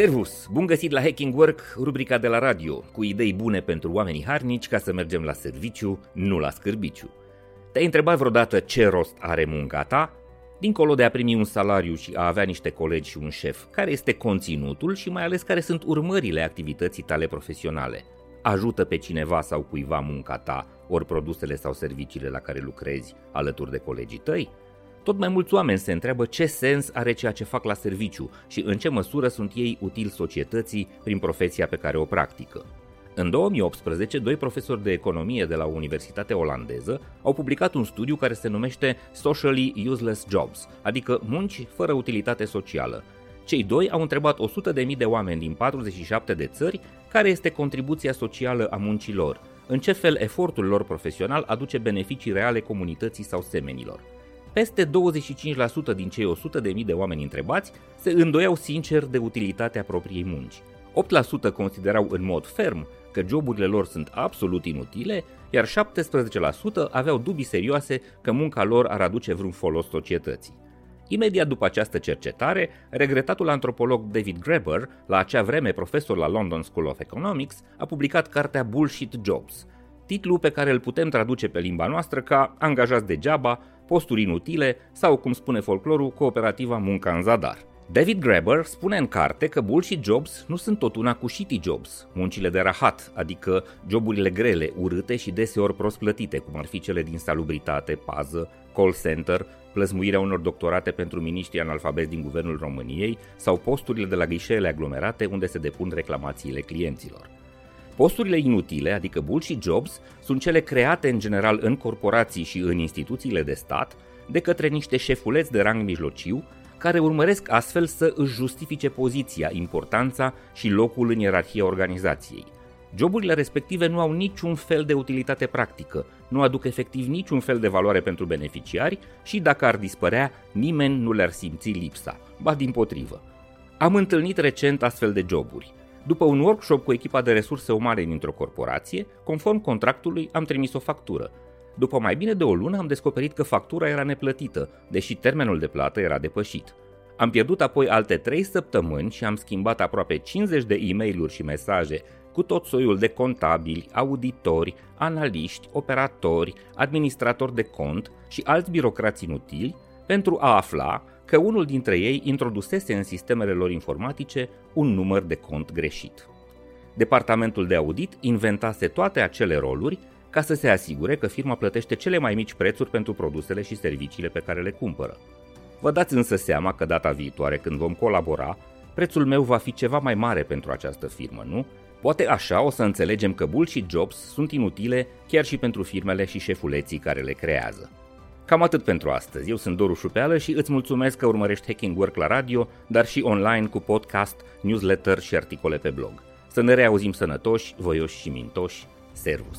Servus! Bun găsit la Hacking Work, rubrica de la radio, cu idei bune pentru oamenii harnici ca să mergem la serviciu, nu la scârbiciu. Te-ai întrebat vreodată ce rost are munca ta? Dincolo de a primi un salariu și a avea niște colegi și un șef, care este conținutul și mai ales care sunt urmările activității tale profesionale? Ajută pe cineva sau cuiva munca ta, ori produsele sau serviciile la care lucrezi alături de colegii tăi? Tot mai mulți oameni se întreabă ce sens are ceea ce fac la serviciu și în ce măsură sunt ei utili societății prin profesia pe care o practică. În 2018, doi profesori de economie de la o universitate olandeză au publicat un studiu care se numește Socially Useless Jobs, adică munci fără utilitate socială. Cei doi au întrebat 100.000 de oameni din 47 de țări care este contribuția socială a muncilor, în ce fel efortul lor profesional aduce beneficii reale comunității sau semenilor. Peste 25% din cei 100.000 de oameni întrebați se îndoiau sincer de utilitatea propriei munci. 8% considerau în mod ferm că joburile lor sunt absolut inutile, iar 17% aveau dubii serioase că munca lor ar aduce vreun folos societății. Imediat după această cercetare, regretatul antropolog David Graeber, la acea vreme profesor la London School of Economics, a publicat cartea Bullshit Jobs, titlu pe care îl putem traduce pe limba noastră ca Angajați degeaba, posturi inutile sau, cum spune folclorul, cooperativa Munca în Zadar. David Graeber spune în carte că bullshit jobs nu sunt tot una cu shitty jobs, muncile de rahat, adică joburile grele, urâte și deseori prost plătite, cum ar fi cele din salubritate, pază, call center, plăzmuirea unor doctorate pentru miniștri analfabeti din Guvernul României sau posturile de la ghișeele aglomerate unde se depun reclamațiile clienților. Posturile inutile, adică bullshit jobs, sunt cele create în general în corporații și în instituțiile de stat de către niște șefuleți de rang mijlociu care urmăresc astfel să își justifice poziția, importanța și locul în ierarhia organizației. Joburile respective nu au niciun fel de utilitate practică, nu aduc efectiv niciun fel de valoare pentru beneficiari și dacă ar dispărea, nimeni nu le-ar simți lipsa, ba din potrivă. Am întâlnit recent astfel de joburi. După un workshop cu echipa de resurse umane dintr-o corporație, conform contractului am trimis o factură. După mai bine de o lună am descoperit că factura era neplătită, deși termenul de plată era depășit. Am pierdut apoi alte 3 săptămâni și am schimbat aproape 50 de e mail și mesaje cu tot soiul de contabili, auditori, analiști, operatori, administratori de cont și alți birocrați inutili pentru a afla că unul dintre ei introdusese în sistemele lor informatice un număr de cont greșit. Departamentul de audit inventase toate acele roluri ca să se asigure că firma plătește cele mai mici prețuri pentru produsele și serviciile pe care le cumpără. Vă dați însă seama că data viitoare, când vom colabora, prețul meu va fi ceva mai mare pentru această firmă, nu? Poate așa o să înțelegem că bullshit jobs sunt inutile chiar și pentru firmele și șefuleții care le creează. Cam atât pentru astăzi. Eu sunt Doru Șupeală și îți mulțumesc că urmărești Hacking Work la radio, dar și online cu podcast, newsletter și articole pe blog. Să ne reauzim sănătoși, voioși și mintoși. Servus!